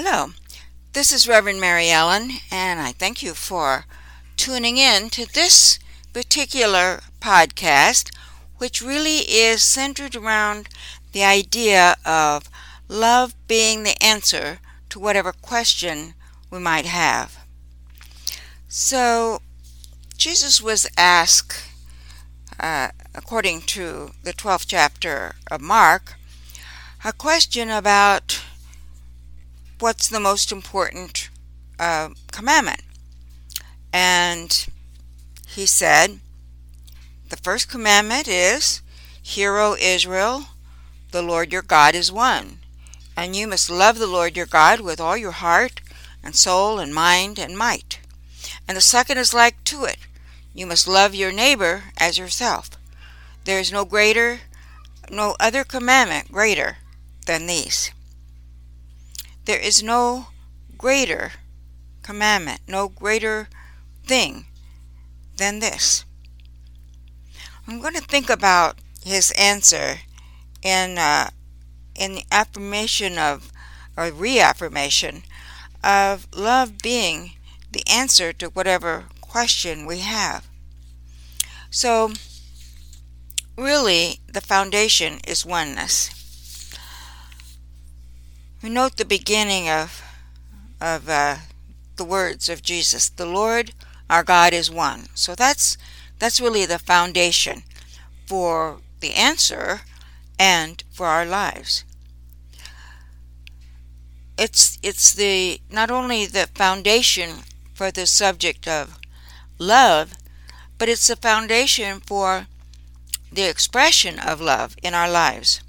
Hello, this is Reverend Mary Ellen, and I thank you for tuning in to this particular podcast, which really is centered around the idea of love being the answer to whatever question we might have. So, Jesus was asked, uh, according to the 12th chapter of Mark, a question about what's the most important uh, commandment. And he said, The first commandment is, Hear, O Israel, the Lord your God is one. And you must love the Lord your God with all your heart and soul and mind and might. And the second is like to it. You must love your neighbor as yourself. There is no greater, no other commandment greater than these. There is no greater commandment, no greater thing than this. I'm going to think about his answer in uh, in the affirmation of or reaffirmation of love being the answer to whatever question we have. So, really, the foundation is oneness. We note the beginning of of uh, the words of Jesus. The Lord our God is one. So that's that's really the foundation for the answer and for our lives. It's it's the not only the foundation for the subject of love, but it's the foundation for the expression of love in our lives.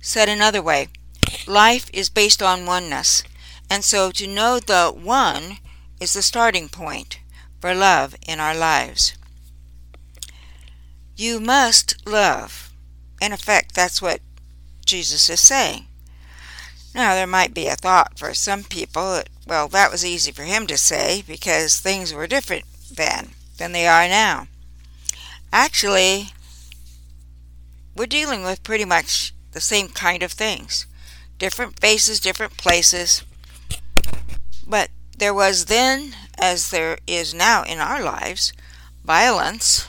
Said another way, life is based on oneness. And so to know the one is the starting point for love in our lives. You must love. In effect, that's what Jesus is saying. Now, there might be a thought for some people that, well, that was easy for him to say because things were different then than they are now. Actually, we're dealing with pretty much the same kind of things different faces, different places. But there was then, as there is now in our lives, violence,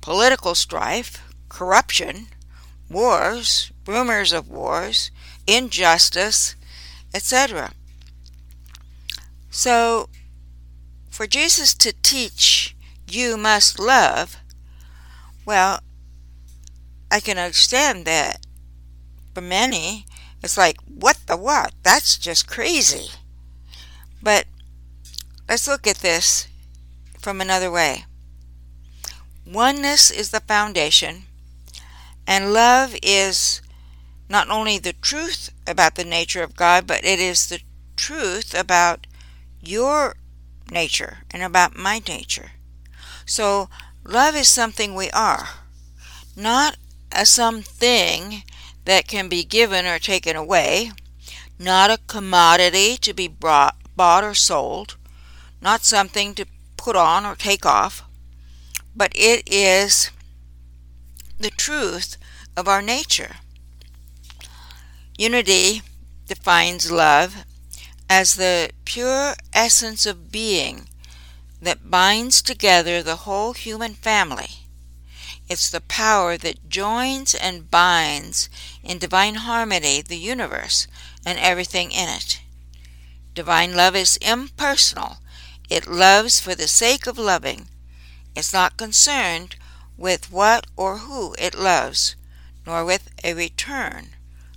political strife, corruption, wars, rumors of wars, injustice, etc. So, for Jesus to teach you must love, well, I can understand that for many it's like, what the what? That's just crazy. But let's look at this from another way. Oneness is the foundation, and love is not only the truth about the nature of God, but it is the truth about your nature and about my nature. So, love is something we are, not a something that can be given or taken away, not a commodity to be brought, bought or sold, not something to put on or take off, but it is the truth of our nature. Unity defines love as the pure essence of being that binds together the whole human family it's the power that joins and binds in divine harmony the universe and everything in it. Divine love is impersonal. It loves for the sake of loving. It's not concerned with what or who it loves, nor with a return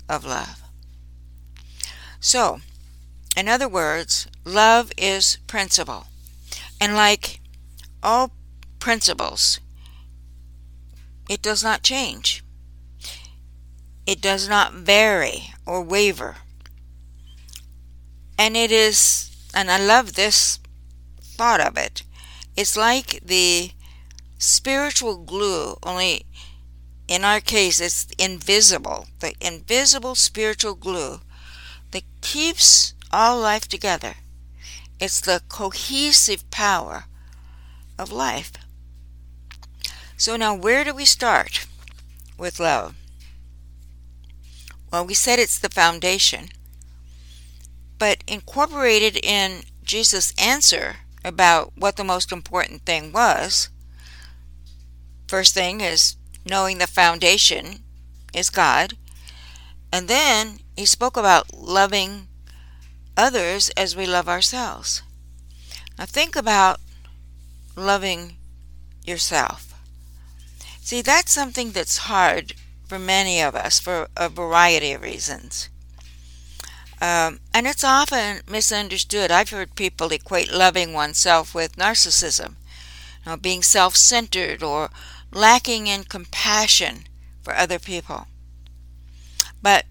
of love. So, in other words, love is principle. And like all principles, it does not change. It does not vary or waver. And it is, and I love this thought of it, it's like the spiritual glue, only in our case it's invisible, the invisible spiritual glue that keeps all life together. It's the cohesive power of life. So now where do we start with love? Well, we said it's the foundation. But incorporated in Jesus' answer about what the most important thing was, first thing is knowing the foundation is God. And then he spoke about loving others as we love ourselves. Now think about loving yourself. See, that's something that's hard for many of us for a variety of reasons. Um, and it's often misunderstood. I've heard people equate loving oneself with narcissism, you know, being self centered or lacking in compassion for other people. But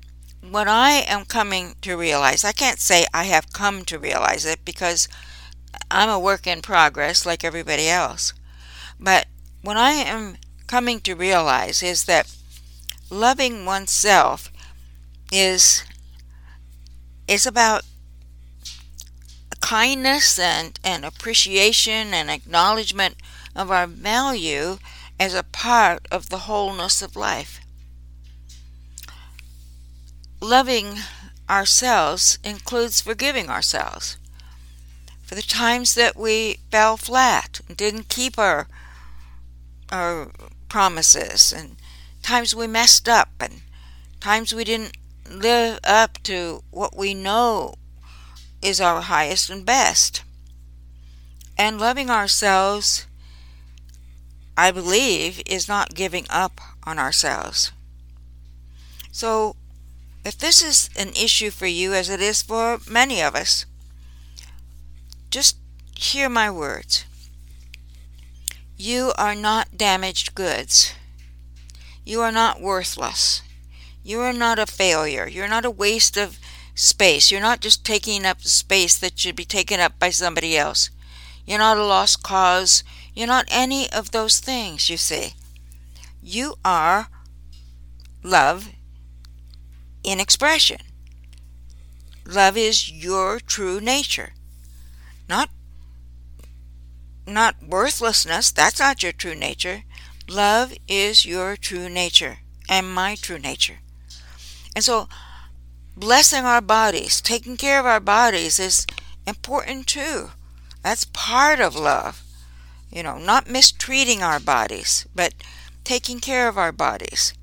what I am coming to realize, I can't say I have come to realize it because I'm a work in progress like everybody else. But what I am coming to realize is that loving oneself is is about kindness and, and appreciation and acknowledgement of our value as a part of the wholeness of life. Loving ourselves includes forgiving ourselves for the times that we fell flat and didn't keep our our promises and times we messed up and times we didn't live up to what we know is our highest and best. And loving ourselves, I believe, is not giving up on ourselves. So, if this is an issue for you, as it is for many of us, just hear my words. You are not damaged goods. You are not worthless. You are not a failure. You're not a waste of space. You're not just taking up space that should be taken up by somebody else. You're not a lost cause. You're not any of those things, you see. You are love in expression. Love is your true nature. Not not worthlessness, that's not your true nature. Love is your true nature and my true nature. And so, blessing our bodies, taking care of our bodies is important too. That's part of love. You know, not mistreating our bodies, but taking care of our bodies.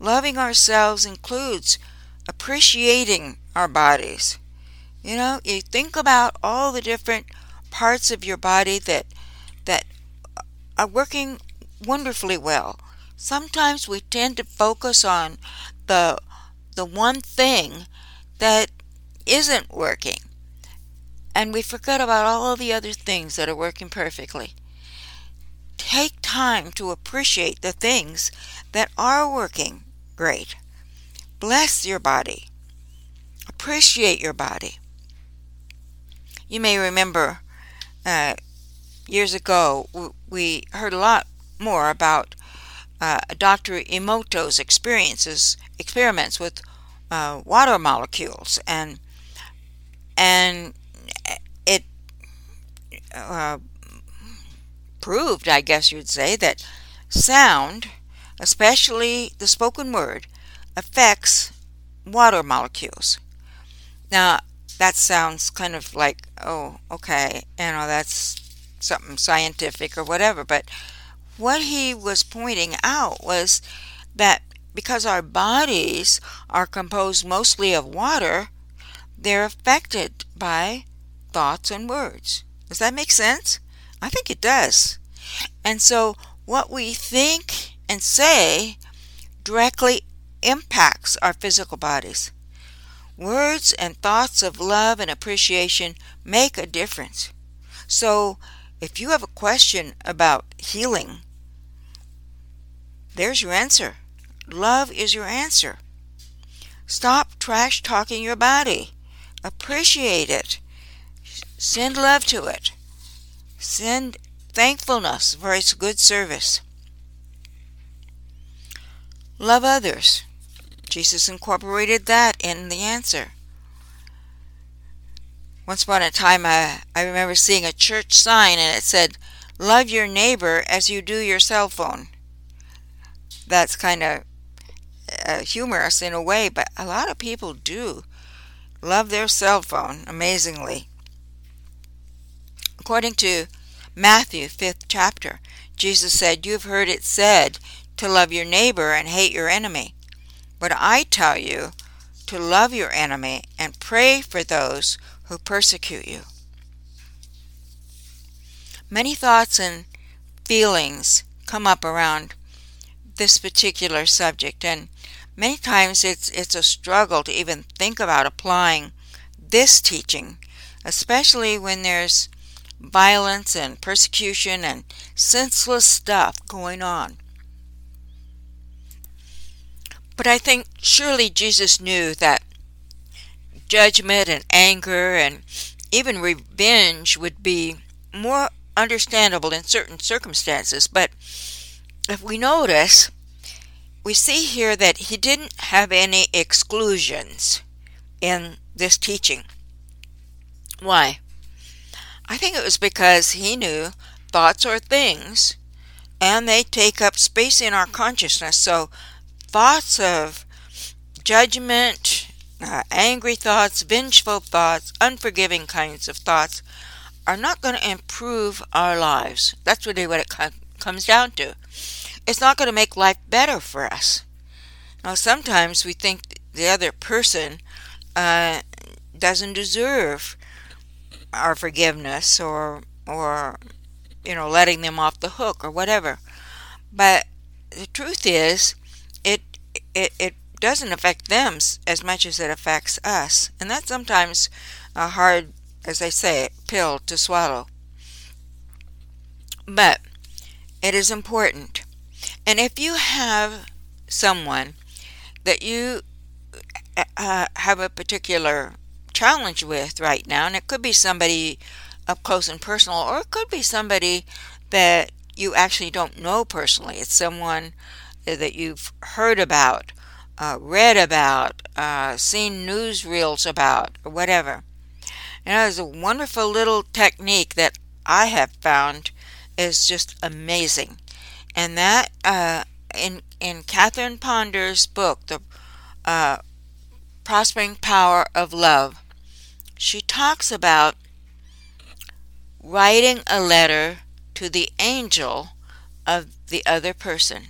Loving ourselves includes appreciating our bodies. You know, you think about all the different parts of your body that that are working wonderfully well. Sometimes we tend to focus on the the one thing that isn't working. And we forget about all of the other things that are working perfectly. Take time to appreciate the things that are working great. Bless your body. Appreciate your body. You may remember uh, years ago we heard a lot more about uh, Dr. Emoto's experiences experiments with uh, water molecules and and it uh, proved, I guess you'd say, that sound, especially the spoken word, affects water molecules. Now, that sounds kind of like, oh, okay, you know, that's something scientific or whatever, but what he was pointing out was that because our bodies are composed mostly of water, they're affected by thoughts and words. Does that make sense? I think it does. And so what we think and say directly impacts our physical bodies. Words and thoughts of love and appreciation make a difference. So if you have a question about healing, there's your answer. Love is your answer. Stop trash talking your body. Appreciate it. Send love to it. Send thankfulness for its good service. Love others. Jesus incorporated that in the answer. Once upon a time, I, I remember seeing a church sign and it said, Love your neighbor as you do your cell phone. That's kind of uh, humorous in a way, but a lot of people do love their cell phone, amazingly. According to Matthew, 5th chapter, Jesus said, You've heard it said to love your neighbor and hate your enemy. But I tell you to love your enemy and pray for those who persecute you. Many thoughts and feelings come up around this particular subject, and many times it's it's a struggle to even think about applying this teaching, especially when there's violence and persecution and senseless stuff going on. But I think surely Jesus knew that judgment and anger and even revenge would be more understandable in certain circumstances. But if we notice, we see here that he didn't have any exclusions in this teaching. Why? I think it was because he knew thoughts are things and they take up space in our consciousness. So thoughts of judgment, uh, angry thoughts, vengeful thoughts, unforgiving kinds of thoughts are not going to improve our lives. That's really what it comes down to. It's not going to make life better for us. Now, sometimes we think the other person uh, doesn't deserve our forgiveness or or you know letting them off the hook or whatever. But the truth is, it it it doesn't affect them as much as it affects us, and that's sometimes a hard, as they say, pill to swallow. But it is important, and if you have someone that you uh, have a particular challenge with right now, and it could be somebody up close and personal, or it could be somebody that you actually don't know personally. It's someone that you've heard about, uh, read about, uh, seen newsreels about, or whatever. And there's a wonderful little technique that I have found is just amazing, and that uh, in in Catherine Ponder's book, the uh, Prospering Power of Love, she talks about writing a letter to the angel of the other person.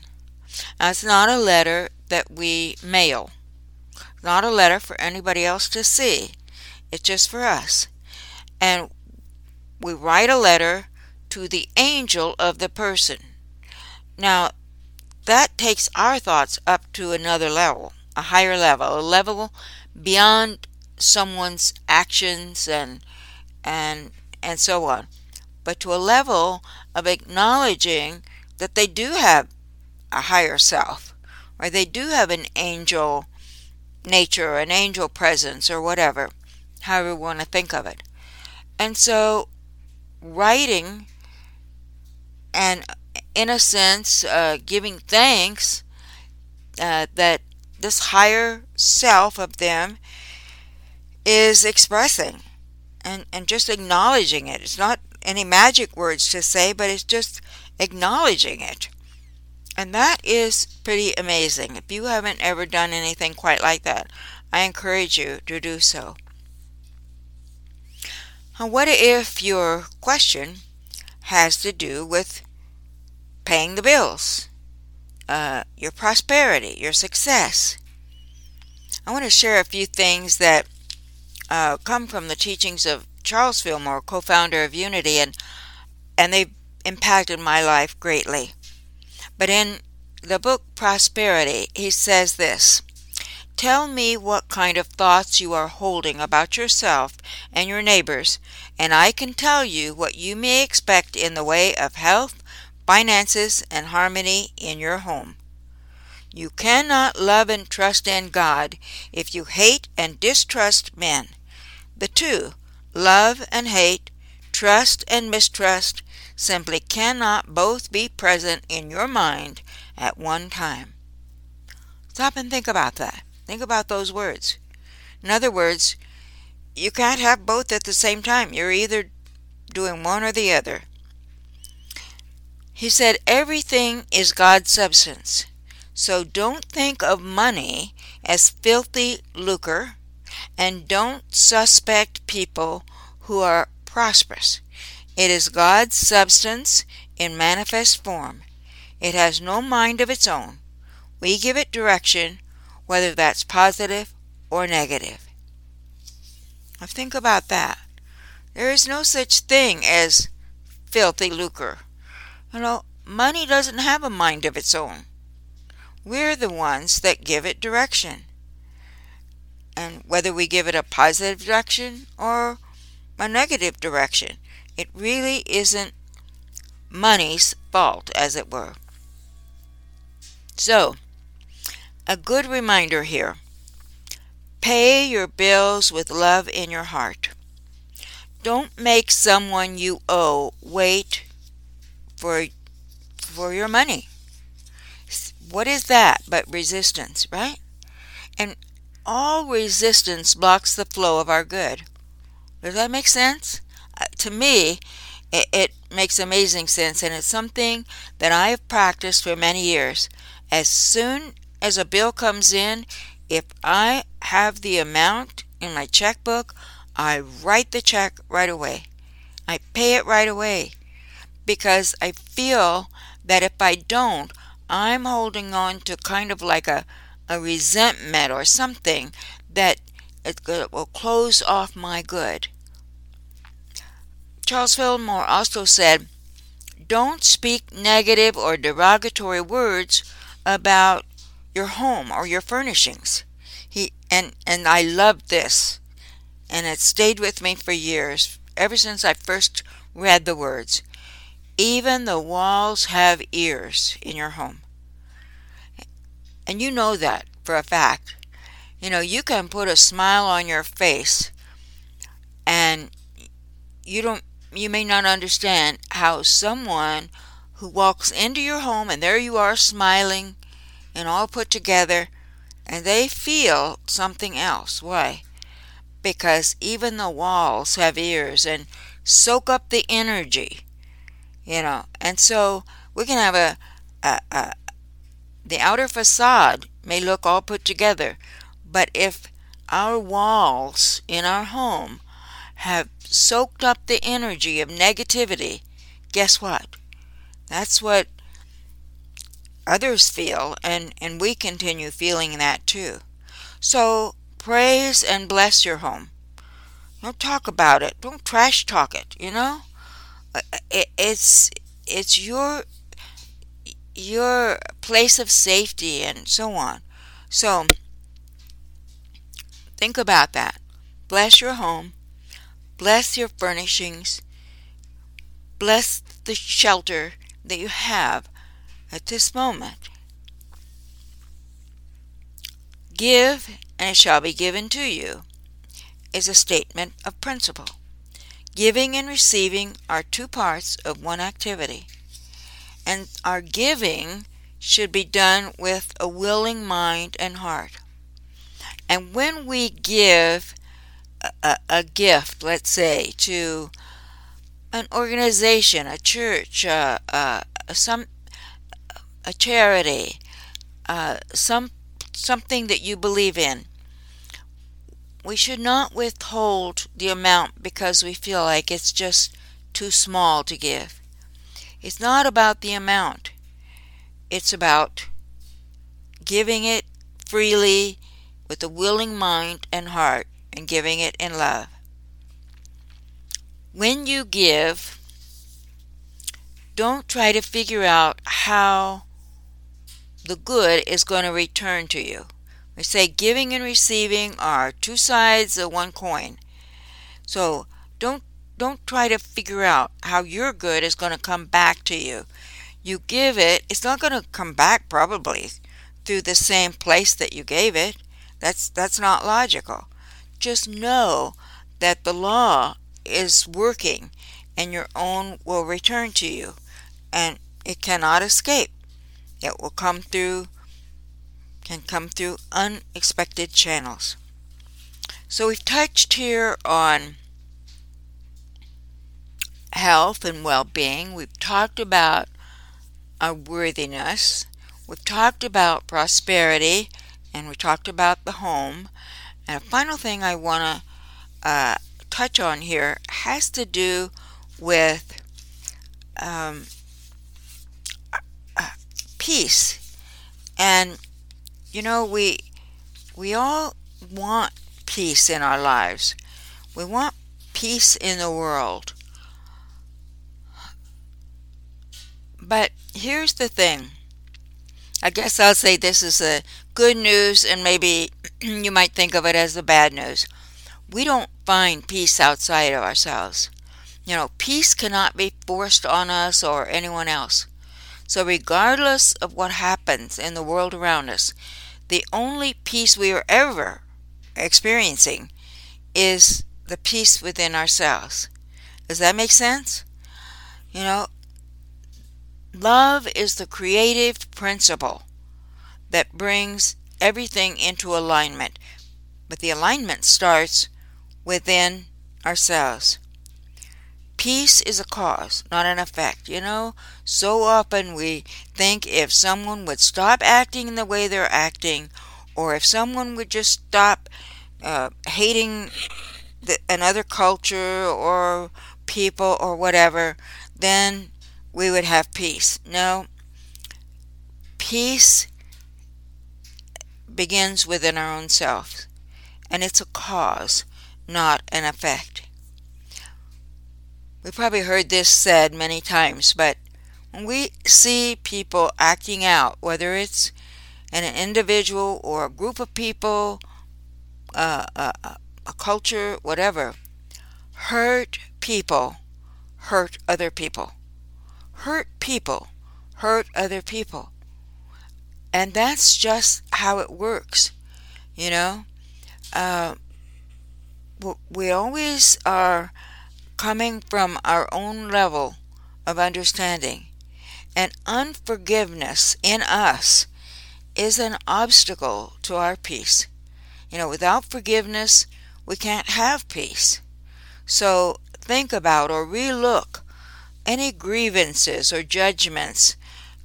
Now, it's not a letter that we mail, not a letter for anybody else to see, it's just for us. And we write a letter to the angel of the person. Now, that takes our thoughts up to another level, a higher level, a level beyond someone's actions and and and so on, but to a level of acknowledging that they do have a higher self, or they do have an angel nature, or an angel presence, or whatever, however we want to think of it. And so, writing and, in a sense, uh, giving thanks uh, that this higher self of them is expressing and, and just acknowledging it. It's not any magic words to say, but it's just acknowledging it. And that is pretty amazing. If you haven't ever done anything quite like that, I encourage you to do so. Now, what if your question has to do with paying the bills, uh, your prosperity, your success? I want to share a few things that uh, come from the teachings of Charles Fillmore, co-founder of Unity, and and they've impacted my life greatly. But in the book Prosperity, he says this. Tell me what kind of thoughts you are holding about yourself and your neighbors, and I can tell you what you may expect in the way of health, finances, and harmony in your home. You cannot love and trust in God if you hate and distrust men. The two, love and hate, trust and mistrust, simply cannot both be present in your mind at one time. Stop and think about that. Think about those words. In other words, you can't have both at the same time. You're either doing one or the other. He said, Everything is God's substance. So don't think of money as filthy lucre and don't suspect people who are prosperous. It is God's substance in manifest form. It has no mind of its own. We give it direction, whether that's positive or negative. Now think about that. There is no such thing as filthy lucre. You know, money doesn't have a mind of its own. We're the ones that give it direction. And whether we give it a positive direction or a negative direction, it really isn't money's fault, as it were. So, a good reminder here pay your bills with love in your heart. Don't make someone you owe wait for, for your money. What is that but resistance, right? And all resistance blocks the flow of our good. Does that make sense? To me, it, it makes amazing sense, and it's something that I have practiced for many years. As soon as a bill comes in, if I have the amount in my checkbook, I write the check right away. I pay it right away because I feel that if I don't, I'm holding on to kind of like a, a resentment or something that it will close off my good. Charles Fillmore also said, Don't speak negative or derogatory words about your home or your furnishings. He and and I loved this and it stayed with me for years, ever since I first read the words. Even the walls have ears in your home. And you know that for a fact. You know, you can put a smile on your face and you don't you may not understand how someone who walks into your home and there you are smiling and all put together and they feel something else. Why? Because even the walls have ears and soak up the energy, you know. And so we can have a, a, a the outer facade may look all put together, but if our walls in our home have soaked up the energy of negativity, guess what? That's what others feel, and, and we continue feeling that too. So praise and bless your home. Don't talk about it. Don't trash talk it. You know, uh, uh, it, it's it's your your place of safety and so on. So think about that. Bless your home. Bless your furnishings. Bless the shelter that you have at this moment. Give, and it shall be given to you, is a statement of principle. Giving and receiving are two parts of one activity, and our giving should be done with a willing mind and heart. And when we give a, a, gift, let's say, to an organization, a church, uh, uh, some a charity, uh, some something that you believe in. We should not withhold the amount because we feel like it's just too small to give. It's not about the amount. It's about giving it freely with a willing mind and heart and giving it in love. When you give, don't try to figure out how the good is going to return to you. We say giving and receiving are two sides of one coin. So don't don't try to figure out how your good is going to come back to you. You give it, it's not going to come back probably through the same place that you gave it. That's that's not logical. Just know that the law is working and your own will return to you and it cannot escape. It will come through, can come through unexpected channels. So we've touched here on health and well being. We've talked about our worthiness. We've talked about prosperity and we talked about the home. And a final thing I want to uh, touch on here has to do with um, uh, peace. And you know, we we all want peace in our lives. We want peace in the world. But here's the thing. I guess I'll say this is the good news, and maybe you might think of it as the bad news. We don't find peace outside of ourselves. You know, peace cannot be forced on us or anyone else. So, regardless of what happens in the world around us, the only peace we are ever experiencing is the peace within ourselves. Does that make sense? You know, love is the creative principle that brings everything into alignment. But the alignment starts within ourselves. Peace is a cause, not an effect. You know, so often we think if someone would stop acting the way they're acting, or if someone would just stop uh, hating the, another culture or people or whatever, then we would have peace. No, peace begins within our own self, and it's a cause, not an effect. We probably heard this said many times, but when we see people acting out, whether it's an individual or a group of people, uh, a, a culture, whatever, hurt people hurt other people. Hurt people hurt other people. And that's just how it works, you know. Uh, we always are coming from our own level of understanding. And unforgiveness in us is an obstacle to our peace. You know, without forgiveness, we can't have peace. So think about or relook any grievances or judgments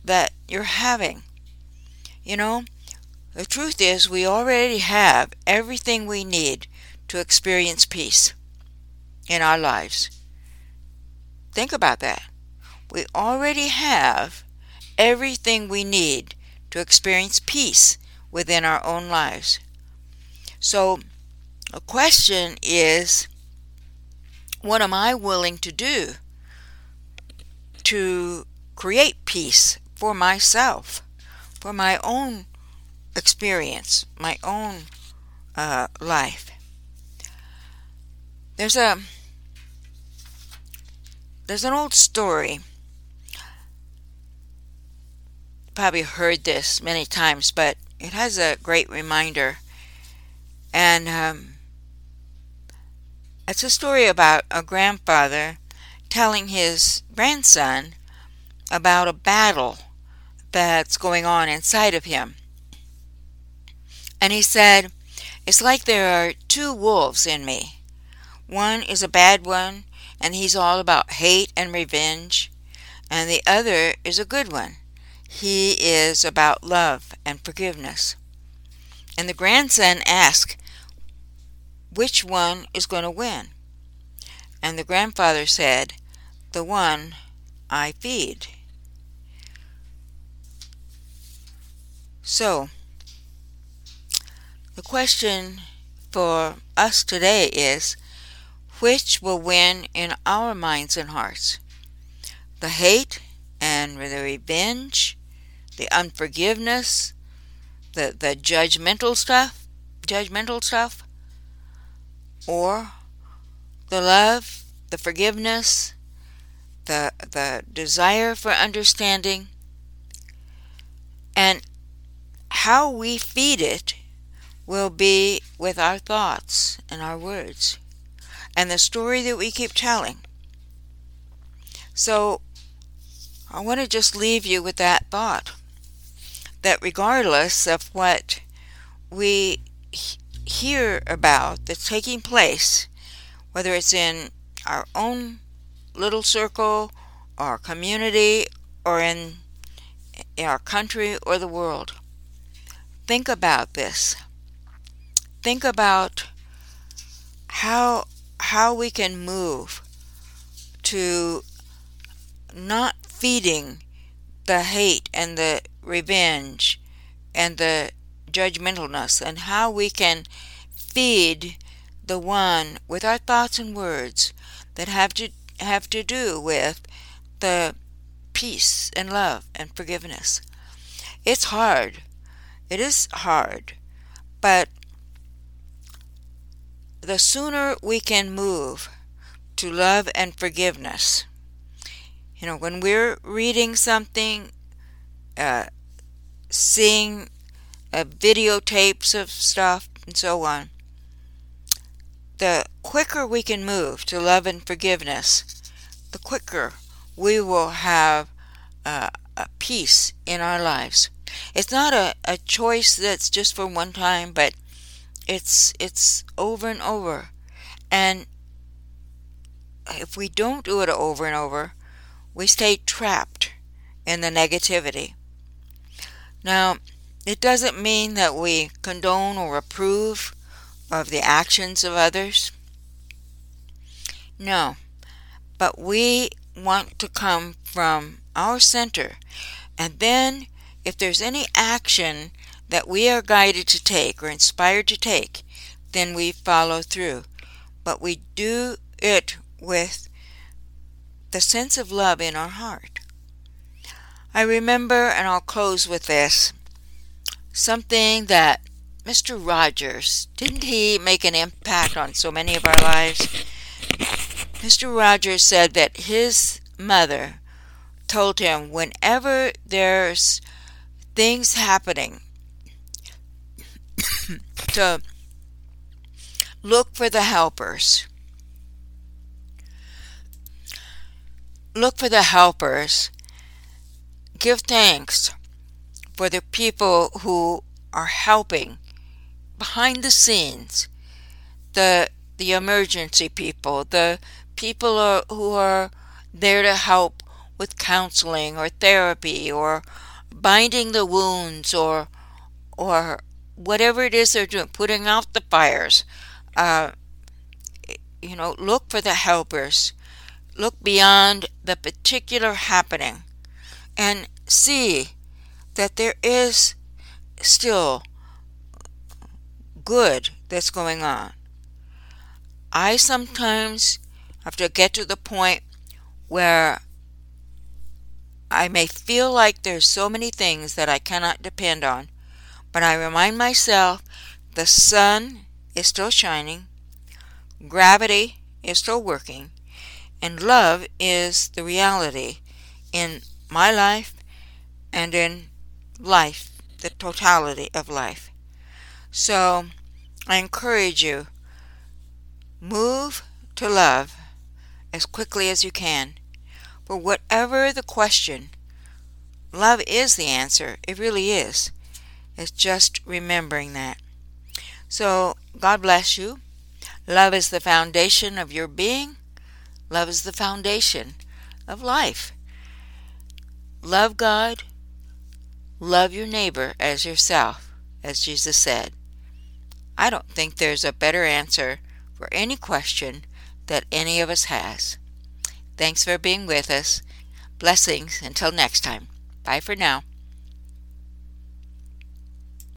that you're having. You know, the truth is, we already have everything we need to experience peace in our lives. Think about that. We already have everything we need to experience peace within our own lives. So, a question is what am I willing to do to create peace for myself, for my own experience, my own uh, life? There's a there's an old story. Probably heard this many times, but it has a great reminder. And um, it's a story about a grandfather telling his grandson about a battle that's going on inside of him. And he said, It's like there are two wolves in me. One is a bad one and he's all about hate and revenge, and the other is a good one. He is about love and forgiveness. And the grandson asked, Which one is going to win? And the grandfather said, The one I feed. So, the question for us today is which will win in our minds and hearts? The hate and the revenge, the unforgiveness, the, the judgmental stuff, judgmental stuff, or the love, the forgiveness, the the desire for understanding, and how we feed it will be with our thoughts and our words and the story that we keep telling. So, I want to just leave you with that thought that regardless of what we hear about that's taking place, whether it's in our own little circle, our community, or in, our country or the world, think about this. think about how how we can move to not feeding the hate and the revenge and the judgmentalness and how we can feed the one with our thoughts and words that have to have to do with the peace and love and forgiveness. It's hard. It is hard. But the sooner we can move to love and forgiveness, you know, when we're reading something, uh, seeing uh, videotapes of stuff, and so on, the quicker we can move to love and forgiveness, the quicker we will have uh, a peace in our lives. It's not a, a choice that's just for one time, but it's it's over and over. And if we don't do it over and over, we stay trapped in the negativity. Now, it doesn't mean that we condone or approve of the actions of others. No, but we want to come from our center. And then, if there's any action that we are guided to take or inspired to take, then we follow through. But we do it with the sense of love in our heart. I remember, and I'll close with this, something that Mr. Rogers, didn't he make an impact on so many of our lives? Mr. Rogers said that his mother told him whenever there's things happening to look for the helpers. Look for the helpers. Give thanks for the people who are helping behind the scenes. The the emergency people, the people are, who are there to help with counseling or therapy or binding the wounds or or whatever it is they're doing, putting out the fires. Uh, you know, look for the helpers. Look beyond the particular happening and see that there is still good that's going on. I sometimes have to get to the point where I may feel like there's so many things that I cannot depend on, but I remind myself the sun is still shining, gravity is still working, and love is the reality in my life and in life, the totality of life. So I encourage you move to love as quickly as you can. For whatever the question, love is the answer. It really is. It's just remembering that. So, God bless you. Love is the foundation of your being. Love is the foundation of life. Love God. Love your neighbor as yourself, as Jesus said. I don't think there's a better answer for any question that any of us has. Thanks for being with us. Blessings until next time. Bye for now.